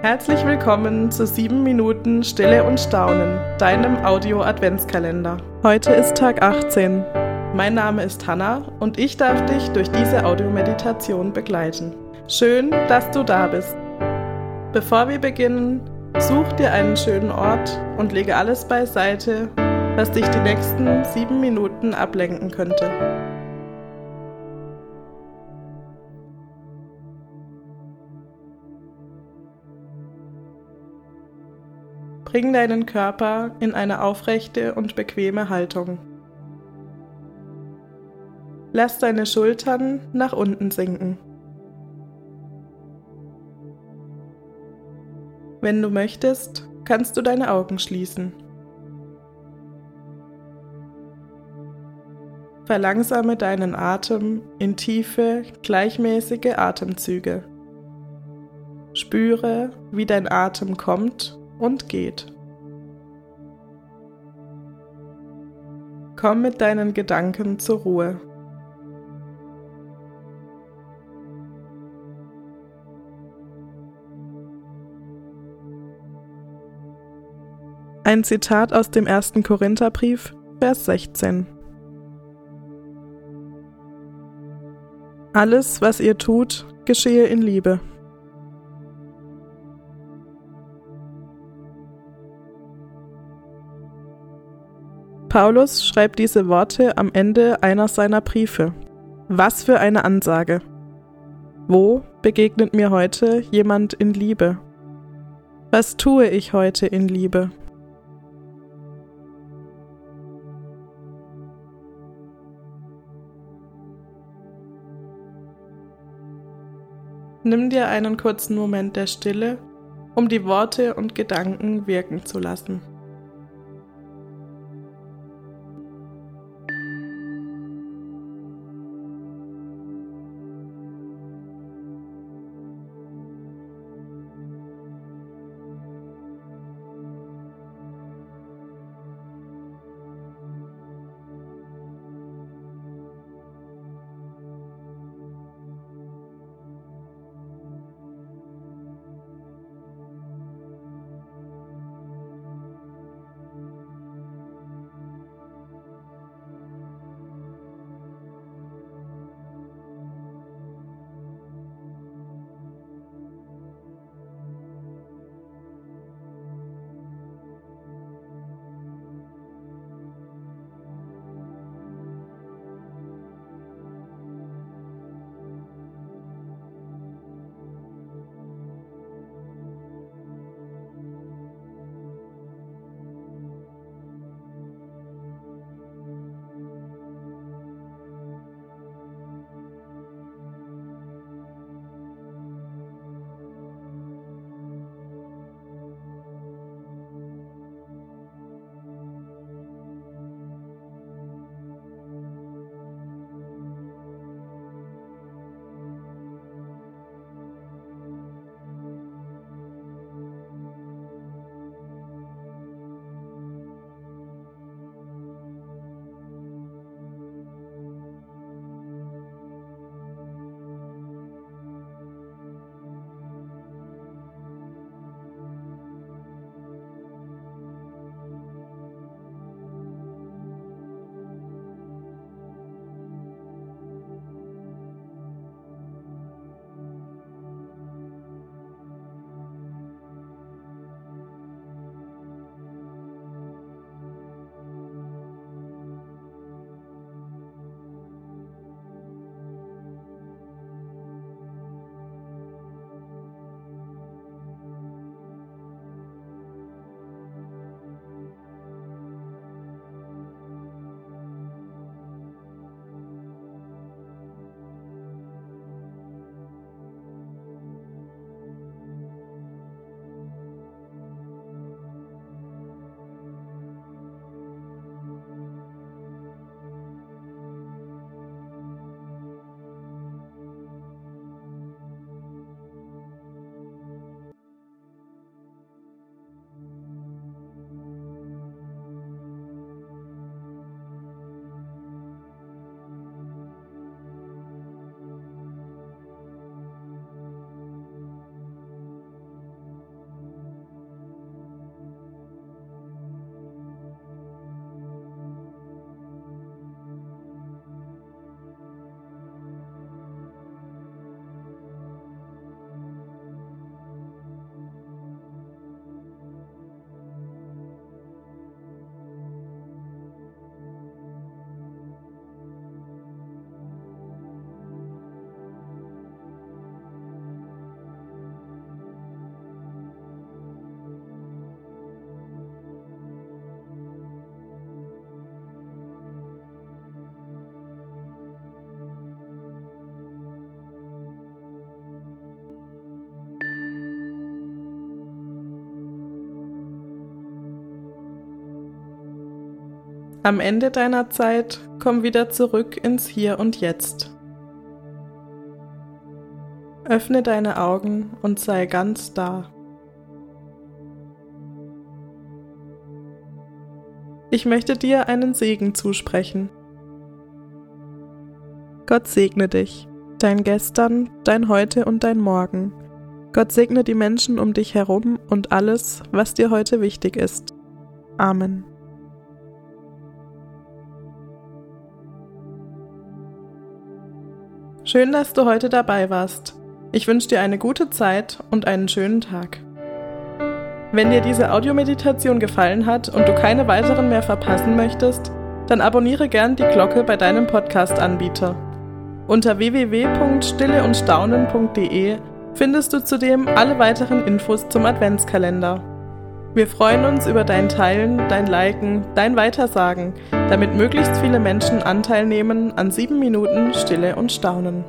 Herzlich willkommen zu 7 Minuten Stille und Staunen, deinem Audio-Adventskalender. Heute ist Tag 18. Mein Name ist Hanna und ich darf dich durch diese Audiomeditation begleiten. Schön, dass du da bist. Bevor wir beginnen, such dir einen schönen Ort und lege alles beiseite, was dich die nächsten 7 Minuten ablenken könnte. Bring deinen Körper in eine aufrechte und bequeme Haltung. Lass deine Schultern nach unten sinken. Wenn du möchtest, kannst du deine Augen schließen. Verlangsame deinen Atem in tiefe, gleichmäßige Atemzüge. Spüre, wie dein Atem kommt und geht. Komm mit deinen Gedanken zur Ruhe. Ein Zitat aus dem ersten Korintherbrief, Vers 16. Alles, was ihr tut, geschehe in Liebe. Paulus schreibt diese Worte am Ende einer seiner Briefe. Was für eine Ansage. Wo begegnet mir heute jemand in Liebe? Was tue ich heute in Liebe? Nimm dir einen kurzen Moment der Stille, um die Worte und Gedanken wirken zu lassen. Am Ende deiner Zeit komm wieder zurück ins Hier und Jetzt. Öffne deine Augen und sei ganz da. Ich möchte dir einen Segen zusprechen. Gott segne dich, dein Gestern, dein Heute und dein Morgen. Gott segne die Menschen um dich herum und alles, was dir heute wichtig ist. Amen. Schön, dass du heute dabei warst. Ich wünsche dir eine gute Zeit und einen schönen Tag. Wenn dir diese Audiomeditation gefallen hat und du keine weiteren mehr verpassen möchtest, dann abonniere gern die Glocke bei deinem Podcast-Anbieter. Unter www.stilleundstaunen.de findest du zudem alle weiteren Infos zum Adventskalender. Wir freuen uns über dein Teilen, dein Liken, dein Weitersagen, damit möglichst viele Menschen Anteil nehmen an sieben Minuten Stille und Staunen.